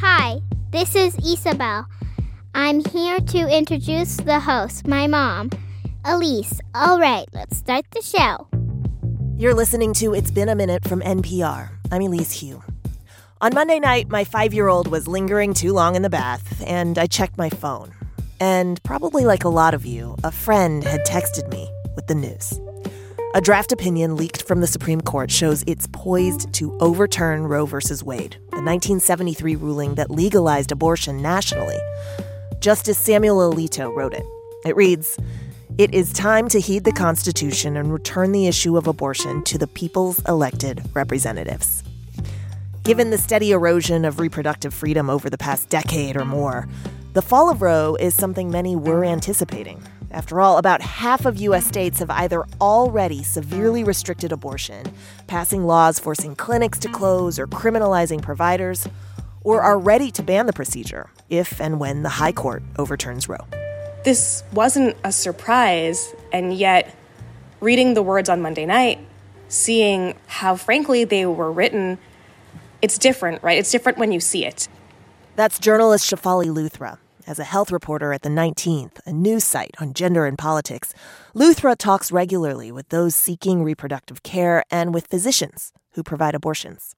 Hi, this is Isabel. I'm here to introduce the host, my mom, Elise. All right, let's start the show. You're listening to It's Been a Minute from NPR. I'm Elise Hu. On Monday night, my five year old was lingering too long in the bath, and I checked my phone. And probably like a lot of you, a friend had texted me with the news. A draft opinion leaked from the Supreme Court shows it's poised to overturn Roe v. Wade, the 1973 ruling that legalized abortion nationally. Justice Samuel Alito wrote it. It reads It is time to heed the Constitution and return the issue of abortion to the people's elected representatives. Given the steady erosion of reproductive freedom over the past decade or more, the fall of Roe is something many were anticipating. After all, about half of U.S. states have either already severely restricted abortion, passing laws forcing clinics to close or criminalizing providers, or are ready to ban the procedure if and when the High Court overturns Roe. This wasn't a surprise, and yet, reading the words on Monday night, seeing how frankly they were written, it's different, right? It's different when you see it. That's journalist Shefali Luthra. As a health reporter at the 19th, a news site on gender and politics, Luthra talks regularly with those seeking reproductive care and with physicians who provide abortions.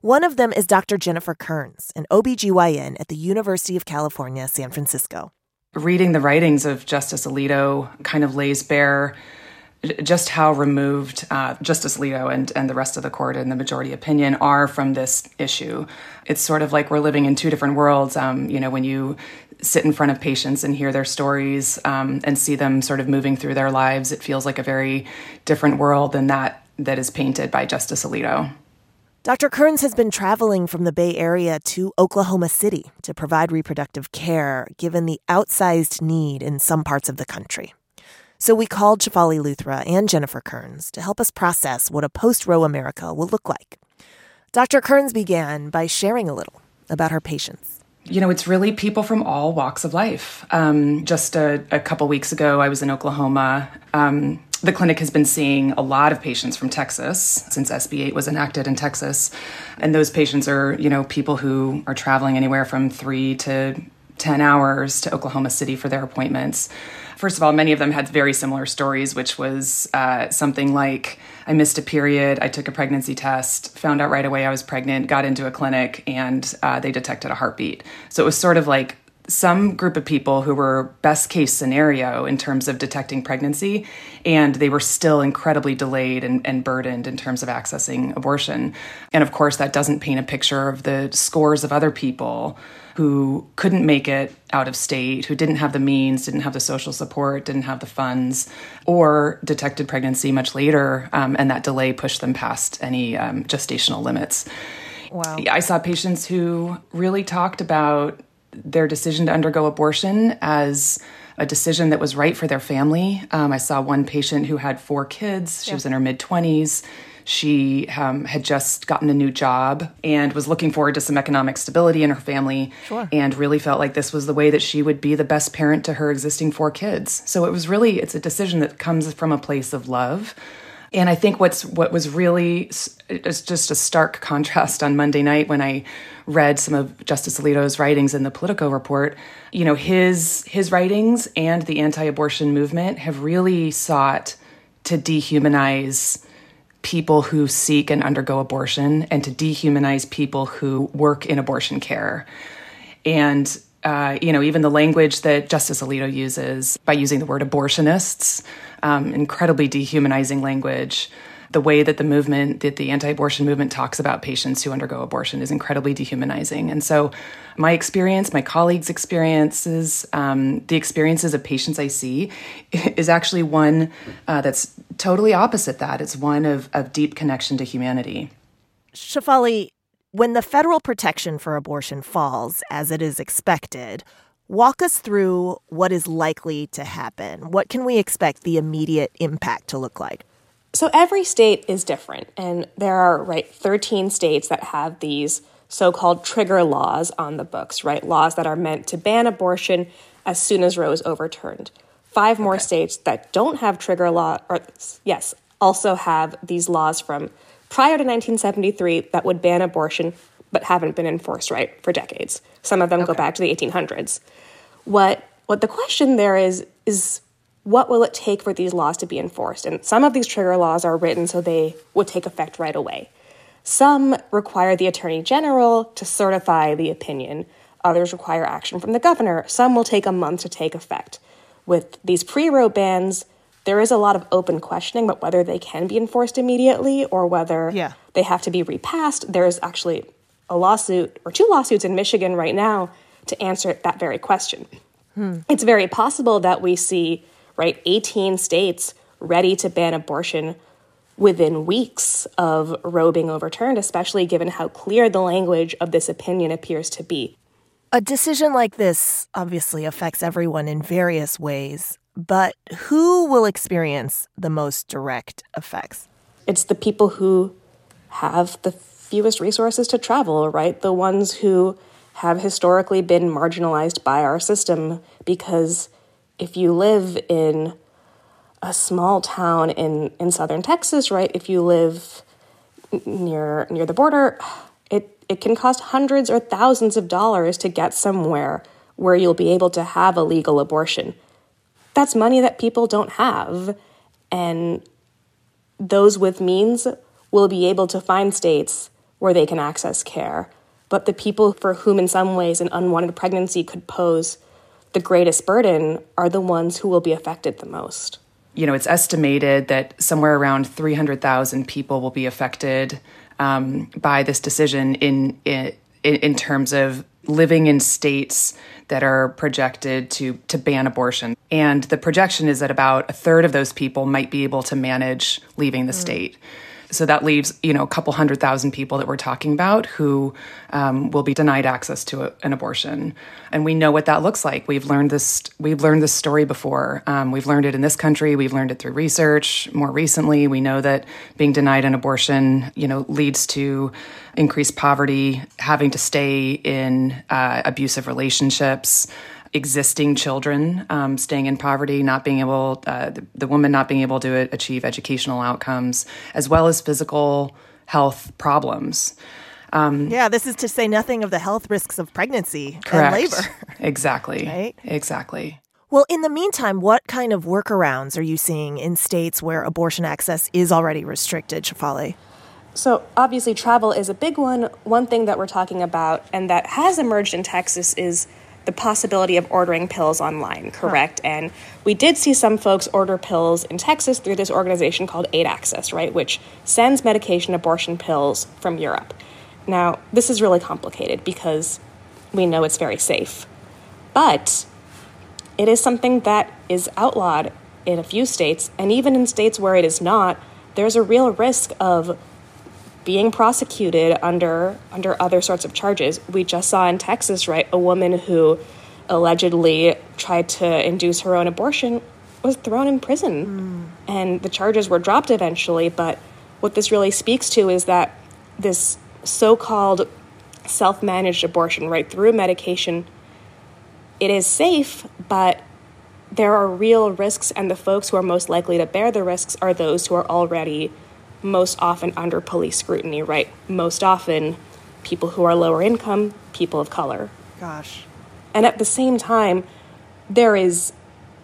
One of them is Dr. Jennifer Kerns, an OBGYN at the University of California, San Francisco. Reading the writings of Justice Alito kind of lays bare just how removed uh, Justice Alito and, and the rest of the court and the majority opinion are from this issue. It's sort of like we're living in two different worlds. Um, you know, when you sit in front of patients and hear their stories um, and see them sort of moving through their lives, it feels like a very different world than that that is painted by Justice Alito. Dr. Kerns has been traveling from the Bay Area to Oklahoma City to provide reproductive care, given the outsized need in some parts of the country. So we called Shefali Luthra and Jennifer Kerns to help us process what a post Roe America will look like. Dr. Kerns began by sharing a little about her patients. You know, it's really people from all walks of life. Um, just a, a, couple weeks ago, I was in Oklahoma. Um, the clinic has been seeing a lot of patients from Texas since SB 8 was enacted in Texas. And those patients are, you know, people who are traveling anywhere from three to 10 hours to Oklahoma City for their appointments. First of all, many of them had very similar stories, which was uh, something like I missed a period, I took a pregnancy test, found out right away I was pregnant, got into a clinic, and uh, they detected a heartbeat. So it was sort of like some group of people who were best case scenario in terms of detecting pregnancy, and they were still incredibly delayed and, and, burdened in terms of accessing abortion. And of course, that doesn't paint a picture of the scores of other people who couldn't make it out of state, who didn't have the means, didn't have the social support, didn't have the funds, or detected pregnancy much later, um, and that delay pushed them past any um, gestational limits. Wow. I saw patients who really talked about their decision to undergo abortion as a decision that was right for their family. Um, I saw one patient who had four kids. She yeah. was in her mid 20s. She um, had just gotten a new job and was looking forward to some economic stability in her family sure. and really felt like this was the way that she would be the best parent to her existing four kids. So it was really it's a decision that comes from a place of love. And I think what's what was really it's just a stark contrast on Monday night when I read some of Justice Alito's writings in the Politico report. You know, his his writings and the anti-abortion movement have really sought to dehumanize people who seek and undergo abortion and to dehumanize people who work in abortion care. And uh, you know, even the language that Justice Alito uses by using the word abortionists, um, incredibly dehumanizing language the way that the movement, that the anti abortion movement talks about patients who undergo abortion is incredibly dehumanizing. And so, my experience, my colleagues' experiences, um, the experiences of patients I see is actually one uh, that's totally opposite that. It's one of, of deep connection to humanity. Shefali, when the federal protection for abortion falls, as it is expected, walk us through what is likely to happen. What can we expect the immediate impact to look like? So every state is different, and there are right 13 states that have these so-called trigger laws on the books, right? Laws that are meant to ban abortion as soon as Roe is overturned. Five more okay. states that don't have trigger law, or yes, also have these laws from prior to 1973 that would ban abortion, but haven't been enforced right for decades. Some of them okay. go back to the 1800s. What what the question there is is what will it take for these laws to be enforced? And some of these trigger laws are written so they would take effect right away. Some require the attorney general to certify the opinion. Others require action from the governor. Some will take a month to take effect. With these pre Roe bans, there is a lot of open questioning about whether they can be enforced immediately or whether yeah. they have to be repassed. There's actually a lawsuit or two lawsuits in Michigan right now to answer that very question. Hmm. It's very possible that we see, right, 18 states ready to ban abortion within weeks of Roe being overturned, especially given how clear the language of this opinion appears to be. A decision like this obviously affects everyone in various ways. But who will experience the most direct effects? It's the people who have the fewest resources to travel, right? The ones who have historically been marginalized by our system because if you live in a small town in, in southern Texas, right? If you live near near the border, it, it can cost hundreds or thousands of dollars to get somewhere where you'll be able to have a legal abortion that's money that people don't have. And those with means will be able to find states where they can access care. But the people for whom, in some ways, an unwanted pregnancy could pose the greatest burden are the ones who will be affected the most. You know, it's estimated that somewhere around 300,000 people will be affected um, by this decision in, in, in terms of living in states that are projected to to ban abortion. And the projection is that about a third of those people might be able to manage leaving the mm. state. So that leaves, you know, a couple hundred thousand people that we're talking about who um, will be denied access to a, an abortion, and we know what that looks like. We've learned this. We've learned this story before. Um, we've learned it in this country. We've learned it through research. More recently, we know that being denied an abortion, you know, leads to increased poverty, having to stay in uh, abusive relationships existing children um, staying in poverty, not being able, uh, the, the, woman not being able to achieve educational outcomes, as well as physical health problems. Um, yeah, this is to say nothing of the health risks of pregnancy correct. and labor. exactly. right? Exactly. Well, in the meantime, what kind of workarounds are you seeing in states where abortion access is already restricted, Shefali? So, obviously, travel is a big one. One thing that we're talking about and that has emerged in Texas is the possibility of ordering pills online, correct? Huh. And we did see some folks order pills in Texas through this organization called Aid Access, right, which sends medication abortion pills from Europe. Now, this is really complicated because we know it's very safe. But it is something that is outlawed in a few states, and even in states where it is not, there's a real risk of being prosecuted under under other sorts of charges. We just saw in Texas, right, a woman who allegedly tried to induce her own abortion was thrown in prison. Mm. And the charges were dropped eventually, but what this really speaks to is that this so-called self-managed abortion right through medication it is safe, but there are real risks and the folks who are most likely to bear the risks are those who are already most often under police scrutiny, right? Most often, people who are lower income, people of color. Gosh. And at the same time, there is,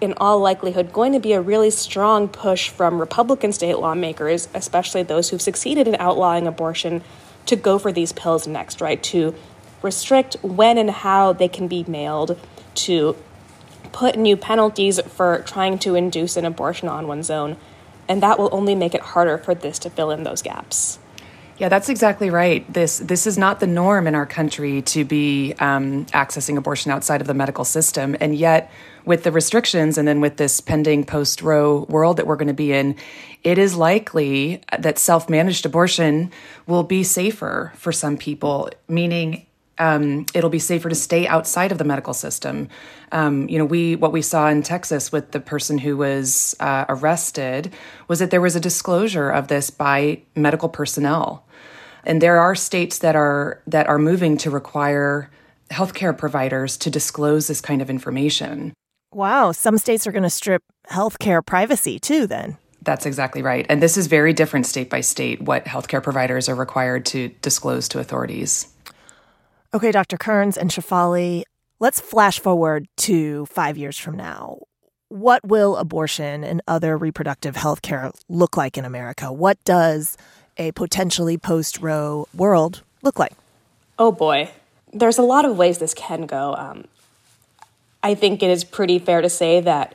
in all likelihood, going to be a really strong push from Republican state lawmakers, especially those who've succeeded in outlawing abortion, to go for these pills next, right? To restrict when and how they can be mailed, to put new penalties for trying to induce an abortion on one's own and that will only make it harder for this to fill in those gaps. Yeah, that's exactly right. This this is not the norm in our country to be um, accessing abortion outside of the medical system, and yet with the restrictions and then with this pending post Roe world that we're going to be in, it is likely that self managed abortion will be safer for some people. Meaning, um, it'll be safer to stay outside of the medical system. Um, you know, we what we saw in Texas with the person who was uh, arrested was that there was a disclosure of this by medical personnel, and there are states that are that are moving to require healthcare providers to disclose this kind of information. Wow, some states are going to strip healthcare privacy too. Then that's exactly right, and this is very different state by state what healthcare providers are required to disclose to authorities. Okay, Dr. Kerns and Shefali, let's flash forward to five years from now. What will abortion and other reproductive health care look like in America? What does a potentially post Roe world look like? Oh boy, there's a lot of ways this can go. Um, I think it is pretty fair to say that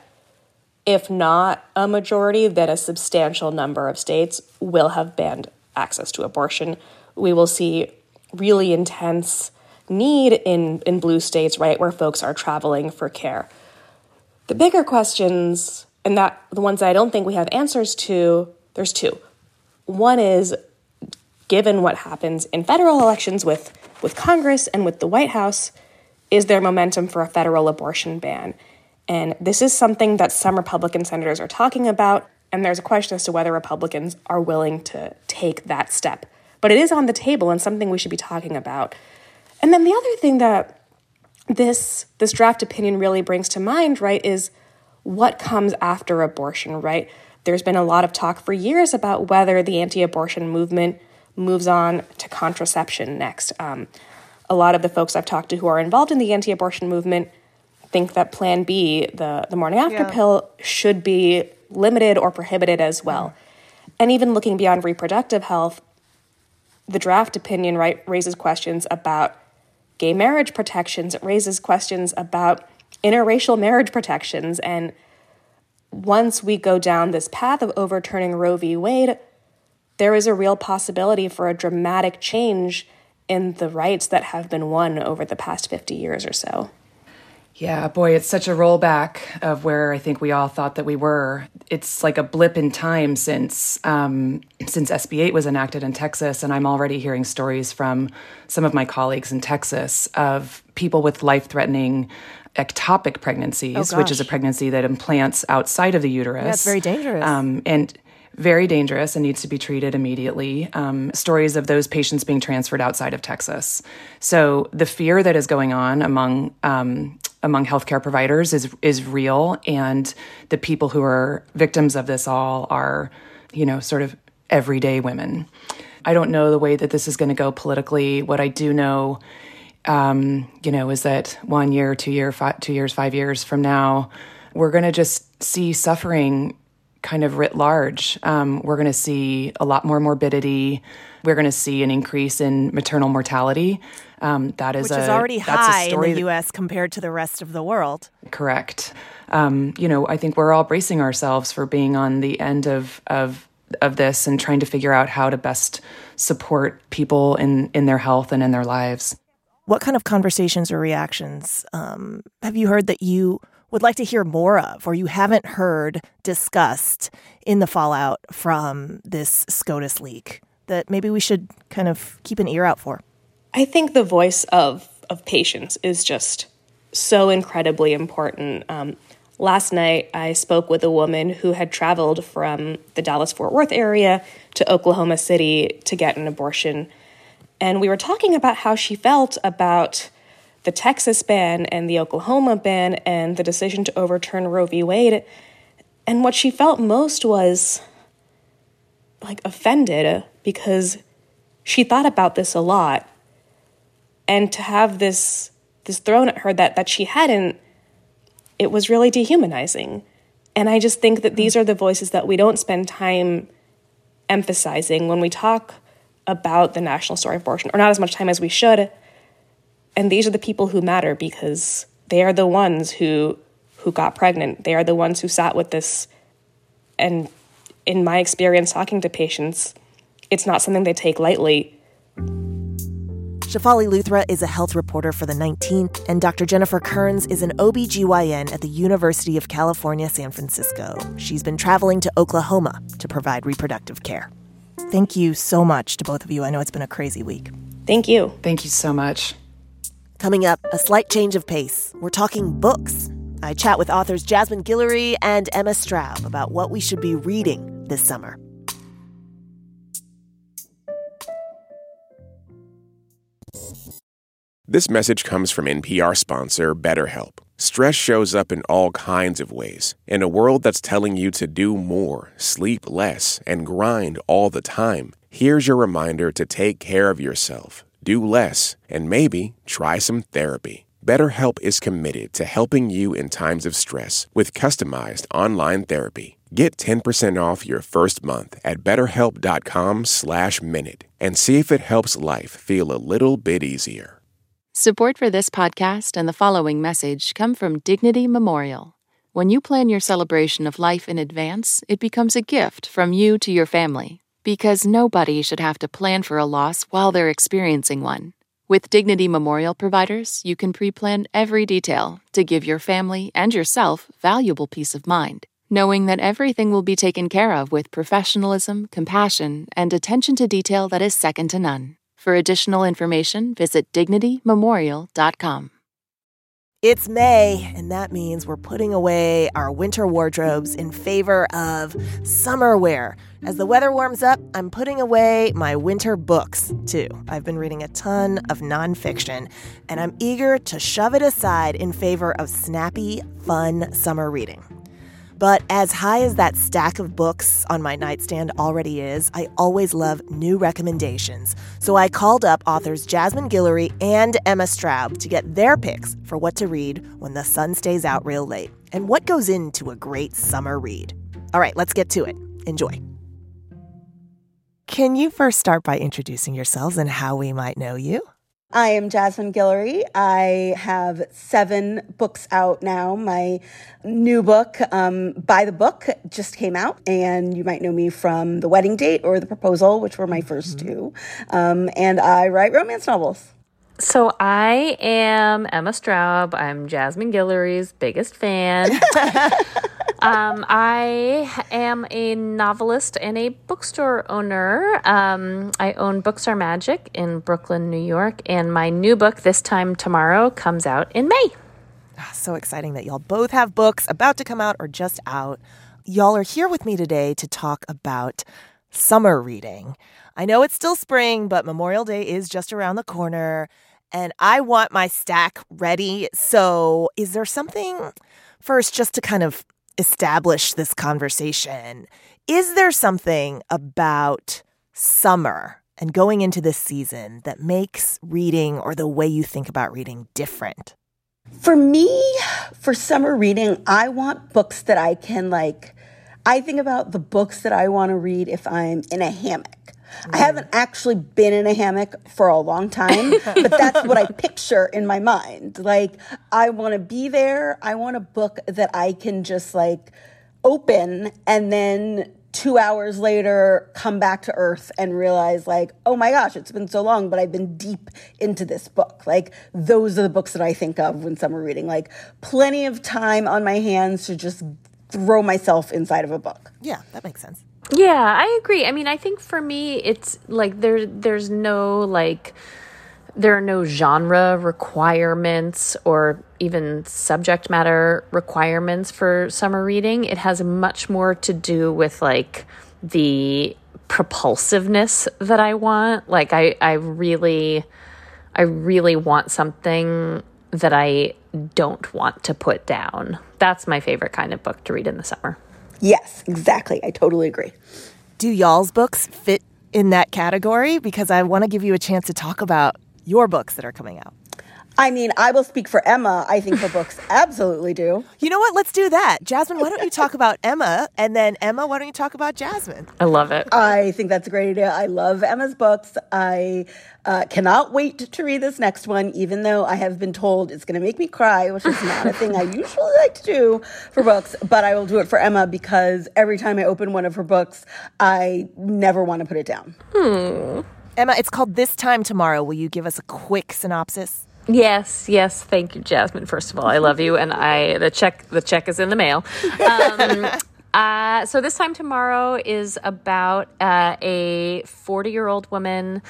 if not a majority, that a substantial number of states will have banned access to abortion. We will see really intense need in, in blue states, right, where folks are traveling for care. The bigger questions, and that the ones that I don't think we have answers to, there's two. One is given what happens in federal elections with, with Congress and with the White House, is there momentum for a federal abortion ban? And this is something that some Republican senators are talking about, and there's a question as to whether Republicans are willing to take that step. But it is on the table and something we should be talking about. And then the other thing that this this draft opinion really brings to mind, right, is what comes after abortion, right? There's been a lot of talk for years about whether the anti-abortion movement moves on to contraception next. Um, a lot of the folks I've talked to who are involved in the anti-abortion movement think that Plan B, the the morning after yeah. pill, should be limited or prohibited as well. And even looking beyond reproductive health, the draft opinion right raises questions about gay marriage protections. It raises questions about interracial marriage protections. And once we go down this path of overturning Roe v. Wade, there is a real possibility for a dramatic change in the rights that have been won over the past 50 years or so. Yeah, boy, it's such a rollback of where I think we all thought that we were. It's like a blip in time since um, since SB 8 was enacted in Texas, and I'm already hearing stories from some of my colleagues in Texas of people with life threatening ectopic pregnancies, oh, which is a pregnancy that implants outside of the uterus. That's very dangerous. Um, and very dangerous and needs to be treated immediately. Um, stories of those patients being transferred outside of Texas. So the fear that is going on among um, among healthcare providers is is real, and the people who are victims of this all are, you know, sort of everyday women. I don't know the way that this is going to go politically. What I do know, um, you know, is that one year, two year, five, two years, five years from now, we're going to just see suffering kind of writ large. Um, we're going to see a lot more morbidity. We're going to see an increase in maternal mortality. Um, that is which a, is already high in the U.S. compared to the rest of the world. Correct. Um, you know, I think we're all bracing ourselves for being on the end of of of this and trying to figure out how to best support people in in their health and in their lives. What kind of conversations or reactions um, have you heard that you would like to hear more of or you haven't heard discussed in the fallout from this SCOTUS leak that maybe we should kind of keep an ear out for? I think the voice of of patients is just so incredibly important. Um, last night, I spoke with a woman who had traveled from the Dallas Fort Worth area to Oklahoma City to get an abortion. And we were talking about how she felt about the Texas ban and the Oklahoma ban and the decision to overturn Roe v. Wade. And what she felt most was like offended because she thought about this a lot. And to have this this thrown at her that that she hadn't it was really dehumanizing. And i just think that these are the voices that we don't spend time emphasizing when we talk about the national story of abortion or not as much time as we should. And these are the people who matter because they are the ones who who got pregnant. They are the ones who sat with this and in my experience talking to patients it's not something they take lightly Shefali Luthra is a health reporter for the 19th, and Dr. Jennifer Kerns is an OBGYN at the University of California, San Francisco. She's been traveling to Oklahoma to provide reproductive care. Thank you so much to both of you. I know it's been a crazy week. Thank you. Thank you so much. Coming up, a slight change of pace. We're talking books. I chat with authors Jasmine Guillory and Emma Straub about what we should be reading this summer. This message comes from NPR sponsor BetterHelp. Stress shows up in all kinds of ways. In a world that's telling you to do more, sleep less, and grind all the time, here's your reminder to take care of yourself. do less, and maybe try some therapy. BetterHelp is committed to helping you in times of stress with customized online therapy. Get 10% off your first month at betterhelp.com slash minute and see if it helps life feel a little bit easier. Support for this podcast and the following message come from Dignity Memorial. When you plan your celebration of life in advance, it becomes a gift from you to your family because nobody should have to plan for a loss while they're experiencing one. With Dignity Memorial providers, you can pre plan every detail to give your family and yourself valuable peace of mind, knowing that everything will be taken care of with professionalism, compassion, and attention to detail that is second to none. For additional information, visit dignitymemorial.com. It's May, and that means we're putting away our winter wardrobes in favor of summer wear. As the weather warms up, I'm putting away my winter books, too. I've been reading a ton of nonfiction, and I'm eager to shove it aside in favor of snappy, fun summer reading. But as high as that stack of books on my nightstand already is, I always love new recommendations. So I called up authors Jasmine Guillory and Emma Straub to get their picks for what to read when the sun stays out real late and what goes into a great summer read. All right, let's get to it. Enjoy. Can you first start by introducing yourselves and how we might know you? I am Jasmine Guillory. I have seven books out now. My new book, um, By the Book, just came out, and you might know me from The Wedding Date or The Proposal, which were my 1st mm-hmm. two. Um, and I write romance novels. So I am Emma Straub. I'm Jasmine Guillory's biggest fan. um, I am a novelist and a bookstore owner. Um, I own Books Are Magic in Brooklyn, New York, and my new book, This Time Tomorrow, comes out in May. Ah, so exciting that y'all both have books about to come out or just out. Y'all are here with me today to talk about summer reading. I know it's still spring, but Memorial Day is just around the corner, and I want my stack ready. So, is there something first just to kind of establish this conversation. Is there something about summer and going into this season that makes reading or the way you think about reading different? For me, for summer reading, I want books that I can like. I think about the books that I want to read if I'm in a hammock. I haven't mm. actually been in a hammock for a long time, but that's what I picture in my mind. Like, I want to be there. I want a book that I can just like open and then two hours later come back to earth and realize like oh my gosh it's been so long but i've been deep into this book like those are the books that i think of when summer reading like plenty of time on my hands to just throw myself inside of a book yeah that makes sense yeah, I agree. I mean, I think for me, it's like there, there's no like, there are no genre requirements or even subject matter requirements for summer reading. It has much more to do with like the propulsiveness that I want. Like, I, I really, I really want something that I don't want to put down. That's my favorite kind of book to read in the summer. Yes, exactly. I totally agree. Do y'all's books fit in that category? Because I want to give you a chance to talk about your books that are coming out. I mean, I will speak for Emma. I think her books absolutely do. You know what? Let's do that. Jasmine, why don't you talk about Emma? And then Emma, why don't you talk about Jasmine? I love it. I think that's a great idea. I love Emma's books. I uh, cannot wait to read this next one, even though I have been told it's going to make me cry, which is not a thing I usually like to do for books. But I will do it for Emma because every time I open one of her books, I never want to put it down. Hmm. Emma, it's called This Time Tomorrow. Will you give us a quick synopsis? Yes, yes. Thank you, Jasmine. First of all, I love you, and I the check the check is in the mail. Um, uh, so this time tomorrow is about uh, a forty year old woman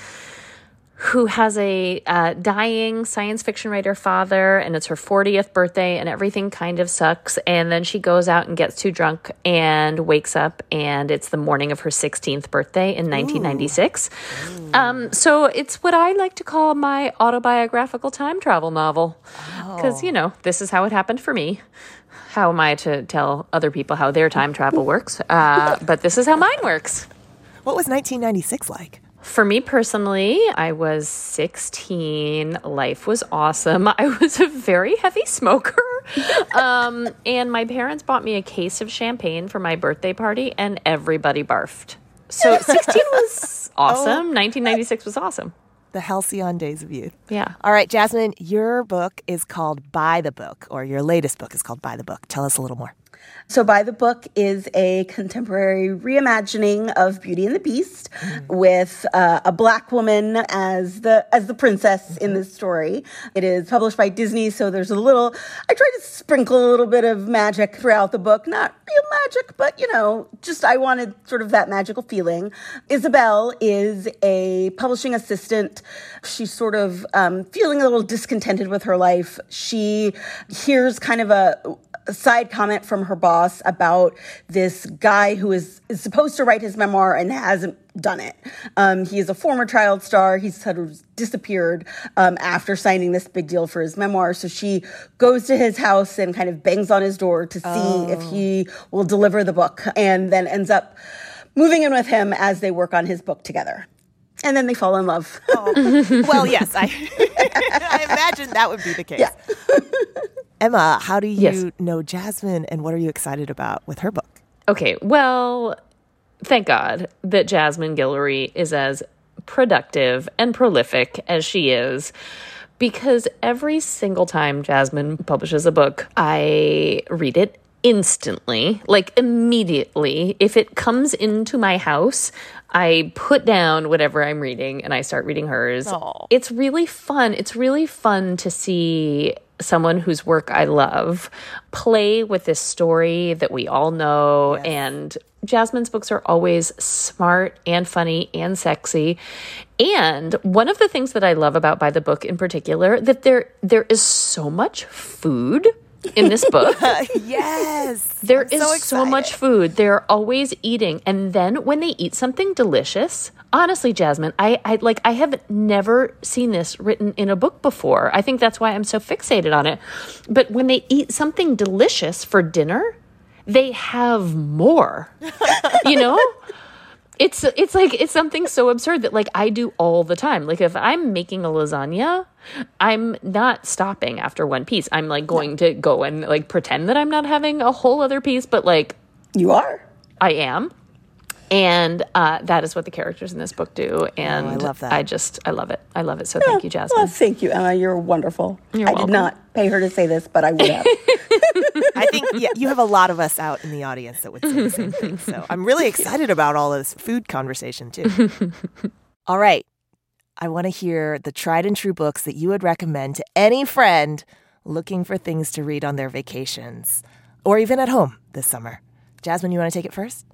who has a uh, dying science fiction writer father, and it's her 40th birthday, and everything kind of sucks. And then she goes out and gets too drunk and wakes up, and it's the morning of her 16th birthday in 1996. Ooh. Um, so it's what I like to call my autobiographical time travel novel. Because, oh. you know, this is how it happened for me. How am I to tell other people how their time travel works? Uh, but this is how mine works. What was 1996 like? For me personally, I was 16. Life was awesome. I was a very heavy smoker. um, and my parents bought me a case of champagne for my birthday party, and everybody barfed. So 16 was awesome. 1996 was awesome. The halcyon days of youth. Yeah. All right, Jasmine, your book is called By the Book, or your latest book is called By the Book. Tell us a little more. So, By the Book is a contemporary reimagining of Beauty and the Beast mm-hmm. with uh, a black woman as the as the princess mm-hmm. in this story. It is published by Disney, so there's a little. I try to sprinkle a little bit of magic throughout the book, not real magic, but you know, just I wanted sort of that magical feeling. Isabel is a publishing assistant. She's sort of um, feeling a little discontented with her life. She hears kind of a side comment from her boss about this guy who is, is supposed to write his memoir and hasn't done it. Um, he is a former child star. He's sort of disappeared um, after signing this big deal for his memoir. So she goes to his house and kind of bangs on his door to see oh. if he will deliver the book and then ends up moving in with him as they work on his book together. And then they fall in love. oh. Well, yes, I, I imagine that would be the case. Yeah. Emma, how do you yes. know Jasmine and what are you excited about with her book? Okay, well, thank God that Jasmine Guillory is as productive and prolific as she is. Because every single time Jasmine publishes a book, I read it instantly, like immediately. If it comes into my house, I put down whatever I'm reading and I start reading hers. Aww. It's really fun. It's really fun to see someone whose work I love play with this story that we all know. Yes. And Jasmine's books are always smart and funny and sexy. And one of the things that I love about by the book in particular that there there is so much food in this book. yes. there I'm is so, so, much food. They're always eating. And then when they eat something delicious, honestly, Jasmine, I, I like I have never seen this written in a book before. I think that's why I'm so fixated on it. But when they eat something delicious for dinner, they have more. you know? it's it's like it's something so absurd that like I do all the time. Like if I'm making a lasagna, I'm not stopping after one piece. I'm like going to go and like pretend that I'm not having a whole other piece, but like you are. I am. And uh, that is what the characters in this book do. And oh, I love that. I just, I love it. I love it. So thank you, Jasmine. Well, thank you, Emma. You're wonderful. You're I welcome. did not pay her to say this, but I would have. I think yeah, you have a lot of us out in the audience that would say the same thing. So I'm really excited about all this food conversation, too. all right. I want to hear the tried and true books that you would recommend to any friend looking for things to read on their vacations or even at home this summer. Jasmine, you want to take it first?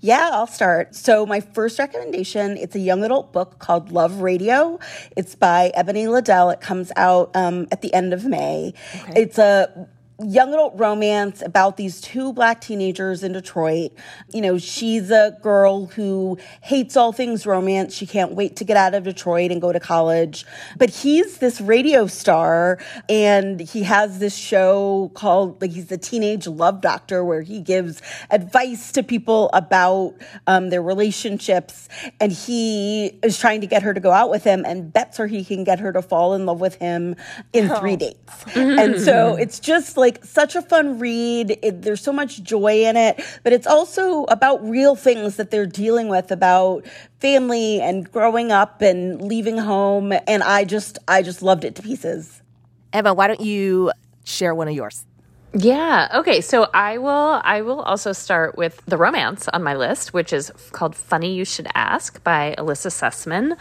Yeah, I'll start. So, my first recommendation, it's a young adult book called Love Radio. It's by Ebony LaDelle. It comes out um, at the end of May. Okay. It's a young adult romance about these two black teenagers in Detroit. You know, she's a girl who hates all things romance. She can't wait to get out of Detroit and go to college. But he's this radio star and he has this show called, like, he's the teenage love doctor where he gives advice to people about um, their relationships. And he is trying to get her to go out with him and bets her he can get her to fall in love with him in oh. three dates. and so it's just like, like such a fun read. It, there's so much joy in it, but it's also about real things that they're dealing with about family and growing up and leaving home. And I just, I just loved it to pieces. Emma, why don't you share one of yours? Yeah. Okay. So I will. I will also start with the romance on my list, which is called "Funny You Should Ask" by Elissa Sussman.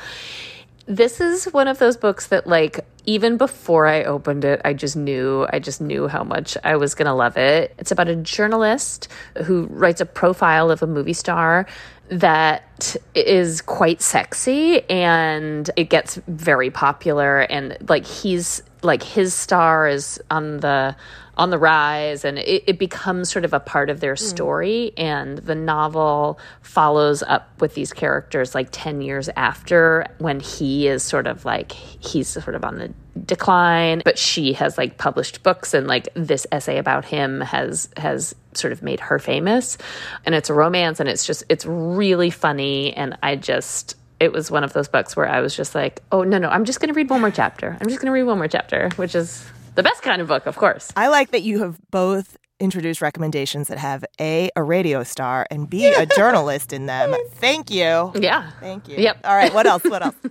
This is one of those books that, like, even before I opened it, I just knew, I just knew how much I was going to love it. It's about a journalist who writes a profile of a movie star that is quite sexy and it gets very popular and like he's like his star is on the on the rise and it, it becomes sort of a part of their hmm. story mm. and the novel follows up with these characters like 10 years after when he is sort of like he's sort of on the decline but she has like published books and like this essay about him has has sort of made her famous and it's a romance and it's just it's really funny and i just it was one of those books where I was just like, oh, no, no, I'm just going to read one more chapter. I'm just going to read one more chapter, which is the best kind of book, of course. I like that you have both introduced recommendations that have A, a radio star, and B, a journalist in them. Thank you. Yeah. Thank you. Yep. All right, what else? What else?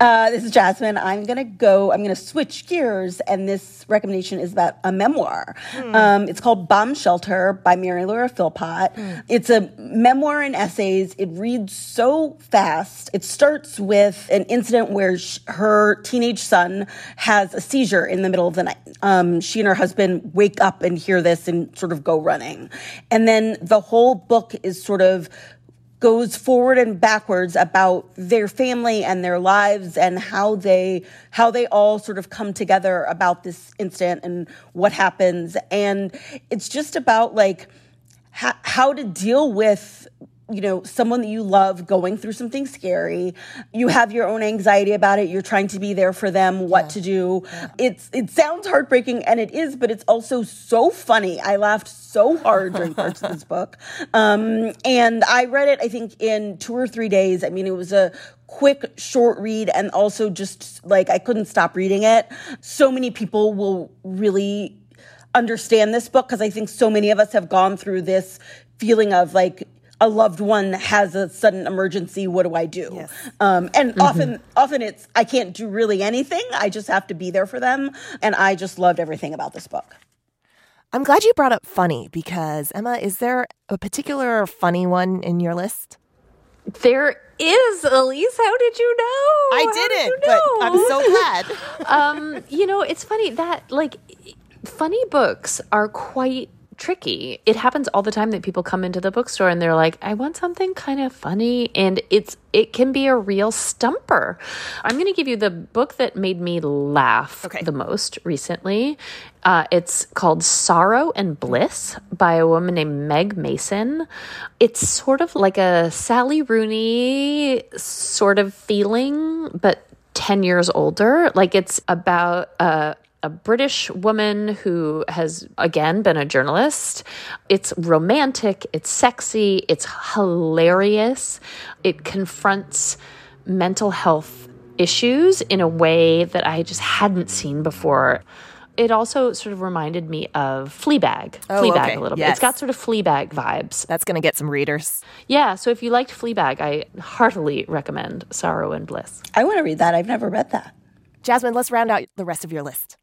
Uh, this is Jasmine. I'm gonna go. I'm gonna switch gears, and this recommendation is about a memoir. Um, it's called Bomb Shelter by Mary Laura Philpott. It's a memoir and essays. It reads so fast. It starts with an incident where sh- her teenage son has a seizure in the middle of the night. Um, she and her husband wake up and hear this and sort of go running, and then the whole book is sort of goes forward and backwards about their family and their lives and how they how they all sort of come together about this incident and what happens. And it's just about like how, how to deal with you know someone that you love going through something scary. You have your own anxiety about it. You're trying to be there for them what to do. It's it sounds heartbreaking and it is but it's also so funny. I laughed so hard during parts of this book. Um, and i read it i think in two or three days. I mean it was a quick short read and also just like i couldn't stop reading it. So many people will really understand this book because I think so many of us have gone through this feeling of like a loved one has a sudden emergency. What do I do? Um, and often, often it's I can't do really anything. I just have to be there for them. And I just loved everything about this book. I'm glad you brought up funny because, Emma, is there a particular funny one in your list? There is, Elise. How did you know? I How did you it, but I'm so glad. um, you know, it's funny that like funny books are quite tricky. It happens all the time that people come into the bookstore and they're like, "I want something kind of funny," and it's it can be a real stumper. I'm going to give you the book that made me laugh Okay. the most recently. Uh, it's called Sorrow and Bliss by a woman named Meg Mason. It's sort of like a Sally Rooney sort of feeling, but 10 years older. Like it's about a, a British woman who has, again, been a journalist. It's romantic, it's sexy, it's hilarious. It confronts mental health issues in a way that I just hadn't seen before. It also sort of reminded me of Fleabag. Oh, Fleabag okay. a little bit. Yes. It's got sort of Fleabag vibes. That's going to get some readers. Yeah, so if you liked Fleabag, I heartily recommend Sorrow and Bliss. I want to read that. I've never read that. Jasmine, let's round out the rest of your list.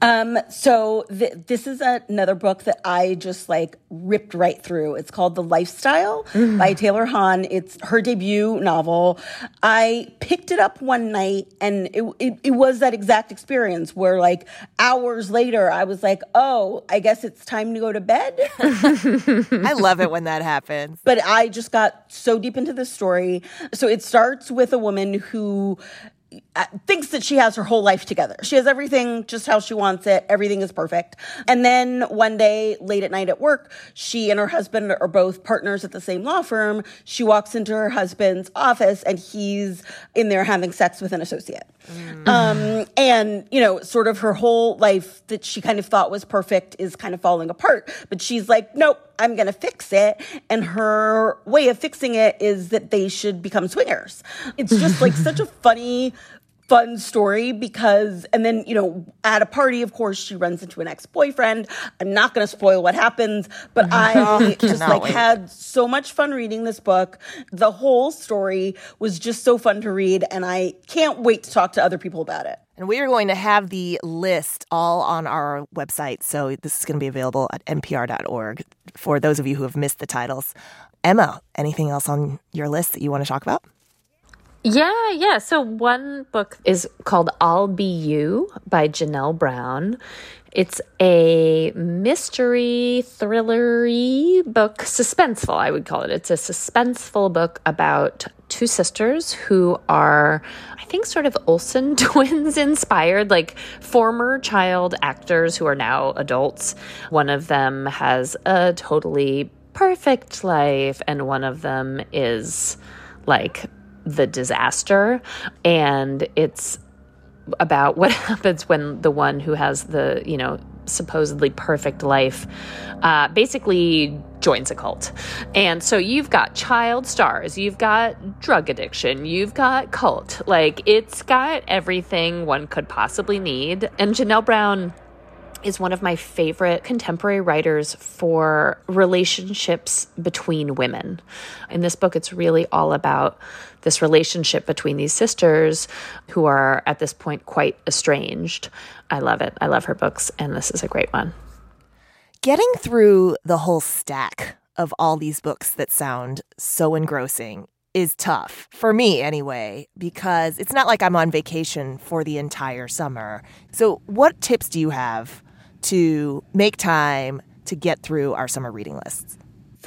Um, so th- this is another book that I just like ripped right through. It's called The Lifestyle by Taylor Hahn. It's her debut novel. I picked it up one night and it, it, it was that exact experience where like hours later I was like, oh, I guess it's time to go to bed. I love it when that happens. but I just got so deep into this story. So it starts with a woman who thinks that she has her whole life together. She has everything just how she wants it. Everything is perfect. And then one day, late at night at work, she and her husband are both partners at the same law firm. She walks into her husband's office and he's in there having sex with an associate. Um, and, you know, sort of her whole life that she kind of thought was perfect is kind of falling apart. But she's like, nope, I'm going to fix it. And her way of fixing it is that they should become swingers. It's just like such a funny, fun story because, and then, you know, at a party, of course, she runs into an ex boyfriend. I'm not going to spoil what happens, but I just like wait. had so much fun reading this book. The whole story was just so fun to read, and I can't wait to talk to other people about it. And we are going to have the list all on our website. So this is going to be available at npr.org for those of you who have missed the titles. Emma, anything else on your list that you want to talk about? Yeah, yeah. So one book is called I'll Be You by Janelle Brown. It's a mystery thrillery book, suspenseful, I would call it. It's a suspenseful book about two sisters who are, I think, sort of Olsen twins inspired, like former child actors who are now adults. One of them has a totally perfect life, and one of them is like the disaster. And it's about what happens when the one who has the, you know, supposedly perfect life uh, basically joins a cult. And so you've got child stars, you've got drug addiction, you've got cult. Like it's got everything one could possibly need. And Janelle Brown is one of my favorite contemporary writers for relationships between women. In this book, it's really all about this relationship between these sisters who are at this point quite estranged. I love it. I love her books, and this is a great one. Getting through the whole stack of all these books that sound so engrossing is tough for me anyway because it's not like I'm on vacation for the entire summer. So, what tips do you have to make time to get through our summer reading lists?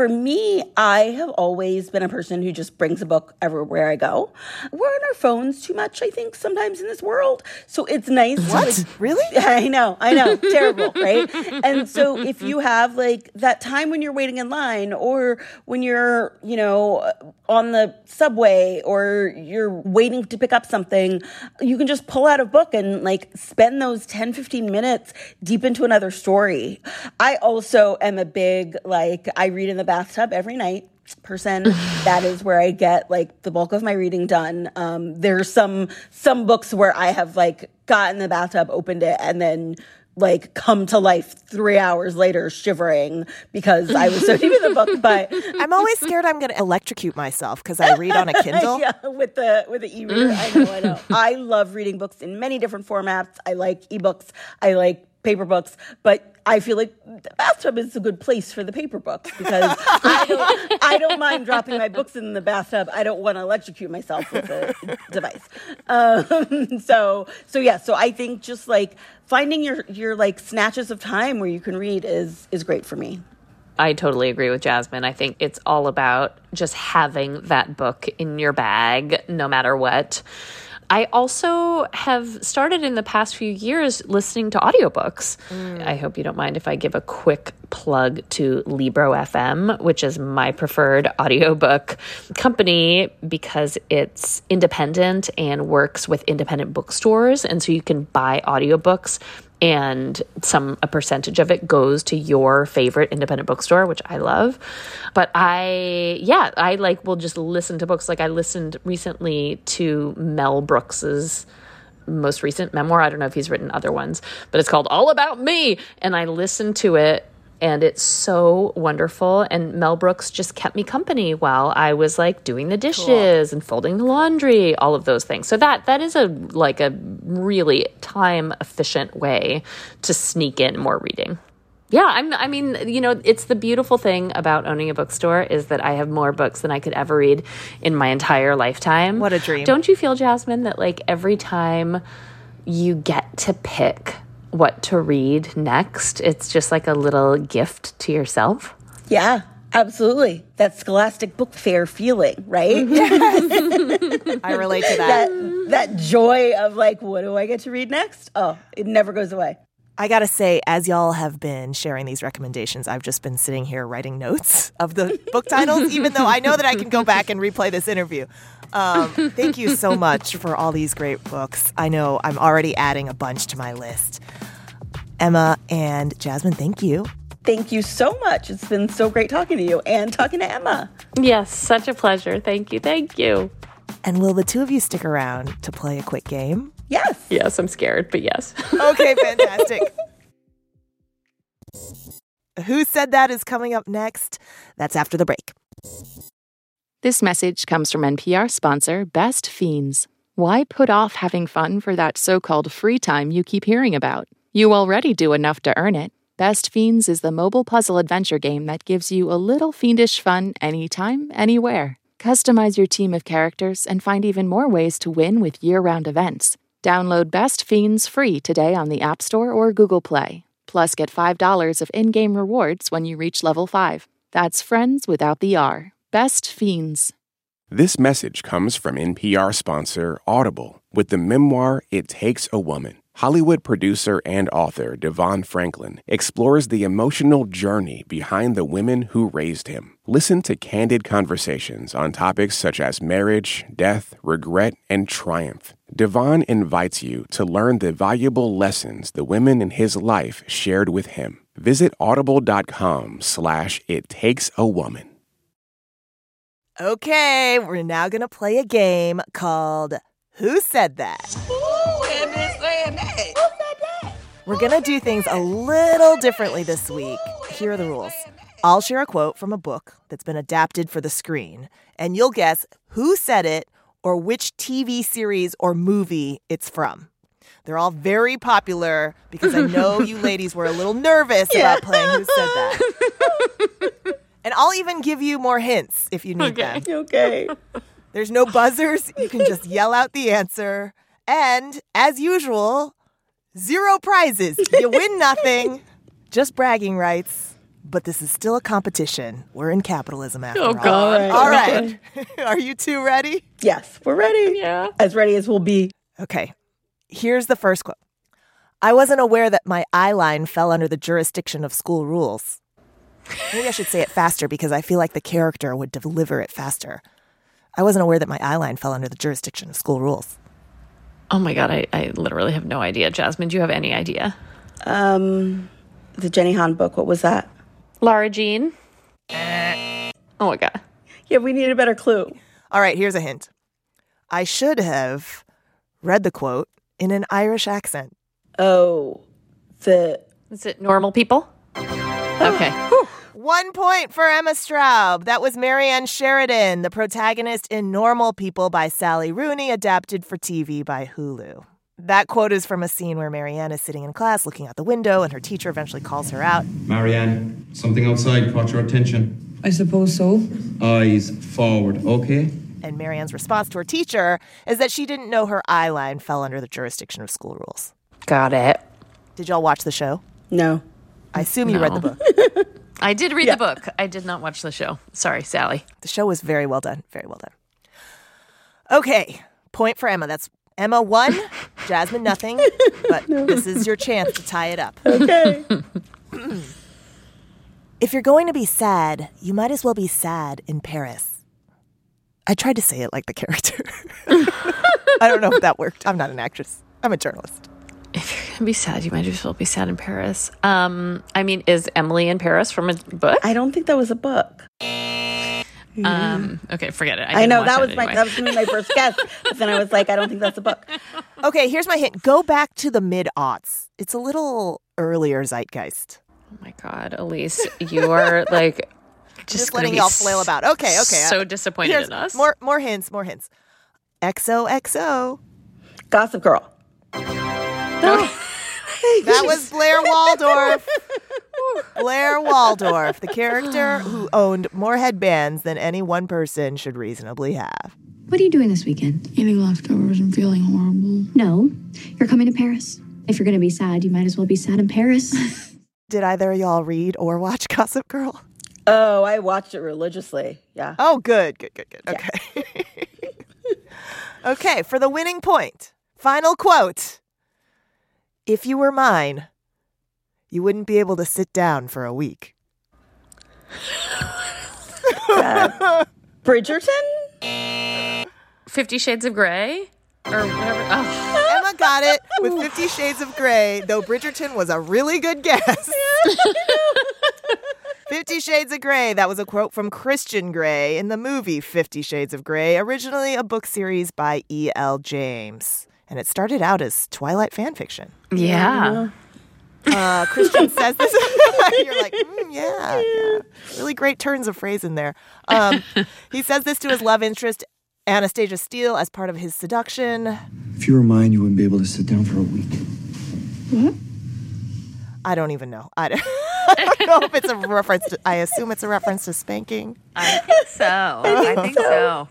For me, I have always been a person who just brings a book everywhere I go. We're on our phones too much, I think, sometimes in this world. So it's nice. What? Like, really? I know, I know. Terrible, right? And so if you have like that time when you're waiting in line or when you're, you know, on the subway or you're waiting to pick up something, you can just pull out a book and like spend those 10, 15 minutes deep into another story. I also am a big, like, I read in the bathtub every night person that is where i get like the bulk of my reading done um, there's some some books where i have like got in the bathtub opened it and then like come to life three hours later shivering because I was so deep in the book. But I'm always scared I'm going to electrocute myself because I read on a Kindle. yeah, with the with the e-reader. I know, I know. I love reading books in many different formats. I like ebooks. I like paper books, but I feel like the bathtub is a good place for the paper books because I don't, I don't mind dropping my books in the bathtub. I don't want to electrocute myself with the device. Um, so, so yeah, so I think just like finding your, your like snatches of time where you can read is, is great for me. I totally agree with Jasmine. I think it's all about just having that book in your bag no matter what. I also have started in the past few years listening to audiobooks. Mm. I hope you don't mind if I give a quick plug to Libro FM, which is my preferred audiobook company because it's independent and works with independent bookstores. And so you can buy audiobooks and some a percentage of it goes to your favorite independent bookstore which i love. But i yeah i like will just listen to books. Like i listened recently to mel brooks's most recent memoir. I don't know if he's written other ones but it's called all about me. And i listened to it and it's so wonderful. And Mel Brooks just kept me company while I was like doing the dishes cool. and folding the laundry, all of those things. So that that is a like a really time efficient way to sneak in more reading. Yeah, I'm, I mean, you know, it's the beautiful thing about owning a bookstore is that I have more books than I could ever read in my entire lifetime. What a dream. Don't you feel, Jasmine, that like every time you get to pick what to read next. It's just like a little gift to yourself. Yeah, absolutely. That scholastic book fair feeling, right? I relate to that. that. That joy of like, what do I get to read next? Oh, it never goes away. I gotta say, as y'all have been sharing these recommendations, I've just been sitting here writing notes of the book titles, even though I know that I can go back and replay this interview. Um, thank you so much for all these great books. I know I'm already adding a bunch to my list. Emma and Jasmine, thank you. Thank you so much. It's been so great talking to you and talking to Emma. Yes, such a pleasure. Thank you. Thank you. And will the two of you stick around to play a quick game? Yes. Yes, I'm scared, but yes. okay, fantastic. Who Said That is coming up next. That's after the break. This message comes from NPR sponsor Best Fiends. Why put off having fun for that so called free time you keep hearing about? You already do enough to earn it. Best Fiends is the mobile puzzle adventure game that gives you a little fiendish fun anytime, anywhere. Customize your team of characters and find even more ways to win with year round events. Download Best Fiends free today on the App Store or Google Play. Plus, get $5 of in game rewards when you reach level 5. That's friends without the R. Best Fiends. This message comes from NPR sponsor Audible with the memoir It Takes a Woman Hollywood producer and author DeVon Franklin explores the emotional journey behind the women who raised him. Listen to candid conversations on topics such as marriage, death, regret, and triumph. DeVon invites you to learn the valuable lessons the women in his life shared with him. Visit audible.com slash it takes a woman. Okay, we're now going to play a game called Who Said That? We're going to do things a little differently this week. Here are the rules. I'll share a quote from a book that's been adapted for the screen, and you'll guess who said it or which TV series or movie it's from. They're all very popular because I know you ladies were a little nervous about playing Who Said That. and I'll even give you more hints if you need them. Okay. There's no buzzers. You can just yell out the answer. And as usual, zero prizes. You win nothing, just bragging rights. But this is still a competition. We're in capitalism after Oh, all. God. All right. Are you two ready? Yes, we're ready. Yeah. As ready as we'll be. Okay. Here's the first quote I wasn't aware that my eye line fell under the jurisdiction of school rules. Maybe I should say it faster because I feel like the character would deliver it faster. I wasn't aware that my eye line fell under the jurisdiction of school rules. Oh my god, I, I literally have no idea. Jasmine, do you have any idea? Um, the Jenny Han book. What was that? Lara Jean? Oh my god. Yeah, we need a better clue. All right, here's a hint. I should have read the quote in an Irish accent. Oh, the Is it normal people? Okay. One point for Emma Straub. That was Marianne Sheridan, the protagonist in Normal People by Sally Rooney, adapted for TV by Hulu. That quote is from a scene where Marianne is sitting in class looking out the window, and her teacher eventually calls her out. Marianne, something outside caught your attention. I suppose so. Eyes forward, okay? And Marianne's response to her teacher is that she didn't know her eye line fell under the jurisdiction of school rules. Got it. Did y'all watch the show? no. I assume you read the book. I did read the book. I did not watch the show. Sorry, Sally. The show was very well done. Very well done. Okay, point for Emma. That's Emma one, Jasmine nothing. But this is your chance to tie it up. Okay. If you're going to be sad, you might as well be sad in Paris. I tried to say it like the character. I don't know if that worked. I'm not an actress. I'm a journalist. If you're gonna be sad, you might as well be sad in Paris. Um, I mean, is Emily in Paris from a book? I don't think that was a book. Um, okay, forget it. I, didn't know that it was my anyway. that was gonna be my first guess, but then I was like, I don't think that's a book. Okay, here's my hint. Go back to the mid aughts. It's a little earlier zeitgeist. Oh my god, Elise, you are like just, Just, gonna letting be y'all flail about. Okay, okay. So disappointed Here's in us. More, more hints. More hints. XOXO. Gossip Girl. That was Blair Waldorf. Blair Waldorf, the character who owned more headbands than any one person should reasonably have. What are you doing this weekend? Eating leftovers and feeling horrible. No, you're coming to Paris. If you're going to be sad, you might as well be sad in Paris. Did either of y'all read or watch Gossip Girl? Oh, I watched it religiously. Yeah. Oh, good, good, good, good. Okay. okay, for the winning point, final quote If you were mine, you wouldn't be able to sit down for a week. Uh, Bridgerton. Fifty Shades of Grey or whatever. Oh. Emma got it with Fifty Shades of Grey, though Bridgerton was a really good guess. Fifty Shades of Grey, that was a quote from Christian Grey in the movie Fifty Shades of Grey, originally a book series by E.L. James. And it started out as Twilight fan fiction. Yeah. Uh, Christian says this. You're like, mm, yeah, yeah. Really great turns of phrase in there. Um, he says this to his love interest, Anastasia Steele, as part of his seduction. If you were mine, you wouldn't be able to sit down for a week. I don't even know. I don't, I don't know if it's a reference to, I assume it's a reference to spanking. I think so. I think so.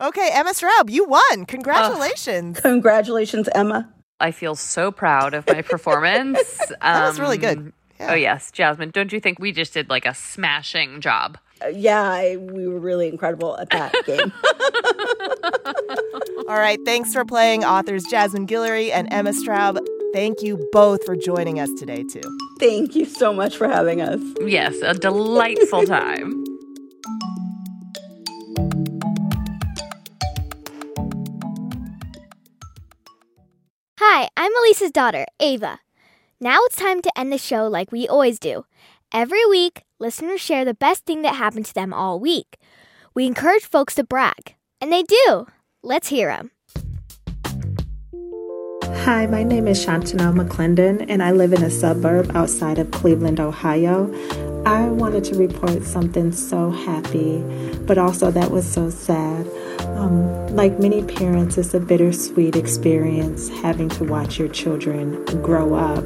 Okay, Emma Straub, you won. Congratulations. Congratulations, Emma. I feel so proud of my performance. That was really good. Um, Yeah. Oh yes, Jasmine. Don't you think we just did like a smashing job? Uh, yeah, I, we were really incredible at that game. All right, thanks for playing authors Jasmine Guillory and Emma Straub. Thank you both for joining us today, too. Thank you so much for having us. Yes, a delightful time. Hi, I'm Elise's daughter, Ava. Now it's time to end the show like we always do. Every week, listeners share the best thing that happened to them all week. We encourage folks to brag, and they do. Let's hear them. Hi, my name is Shantana McClendon, and I live in a suburb outside of Cleveland, Ohio. I wanted to report something so happy, but also that was so sad. Um, like many parents, it's a bittersweet experience having to watch your children grow up.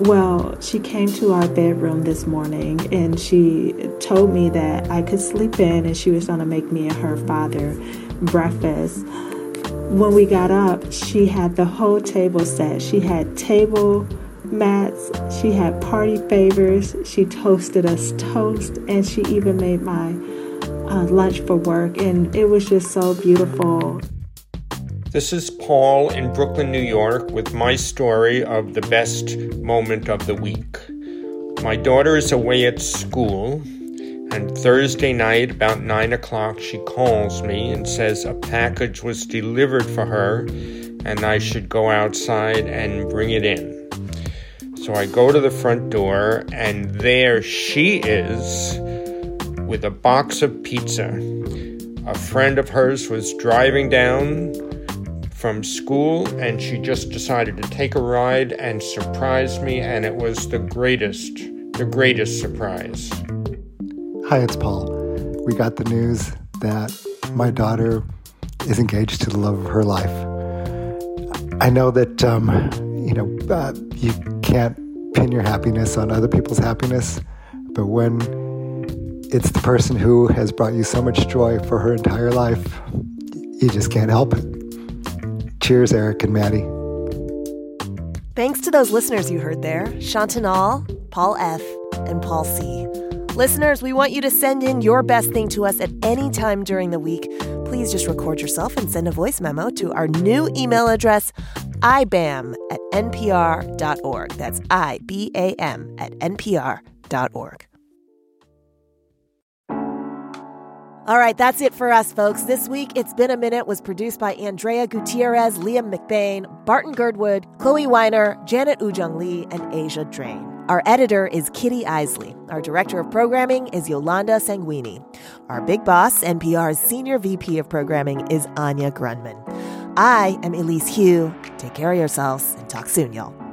Well, she came to our bedroom this morning and she told me that I could sleep in and she was going to make me and her father breakfast. When we got up, she had the whole table set. She had table mats, she had party favors, she toasted us toast, and she even made my uh, lunch for work, and it was just so beautiful. This is Paul in Brooklyn, New York, with my story of the best moment of the week. My daughter is away at school, and Thursday night, about 9 o'clock, she calls me and says a package was delivered for her and I should go outside and bring it in. So I go to the front door, and there she is with a box of pizza. A friend of hers was driving down from school and she just decided to take a ride and surprise me, and it was the greatest, the greatest surprise. Hi, it's Paul. We got the news that my daughter is engaged to the love of her life. I know that, um, you know, uh, you can't pin your happiness on other people's happiness, but when it's the person who has brought you so much joy for her entire life, you just can't help it. Cheers, Eric and Maddie. Thanks to those listeners you heard there Chantanal, Paul F., and Paul C. Listeners, we want you to send in your best thing to us at any time during the week. Please just record yourself and send a voice memo to our new email address, ibam at npr.org. That's I B A M at npr.org. All right, that's it for us, folks. This week, It's Been a Minute was produced by Andrea Gutierrez, Liam McBain, Barton Girdwood, Chloe Weiner, Janet Woojeong Lee, and Asia Drain. Our editor is Kitty Eisele. Our director of programming is Yolanda Sangweni. Our big boss, NPR's senior VP of programming, is Anya Grundmann. I am Elise Hu. Take care of yourselves and talk soon, y'all.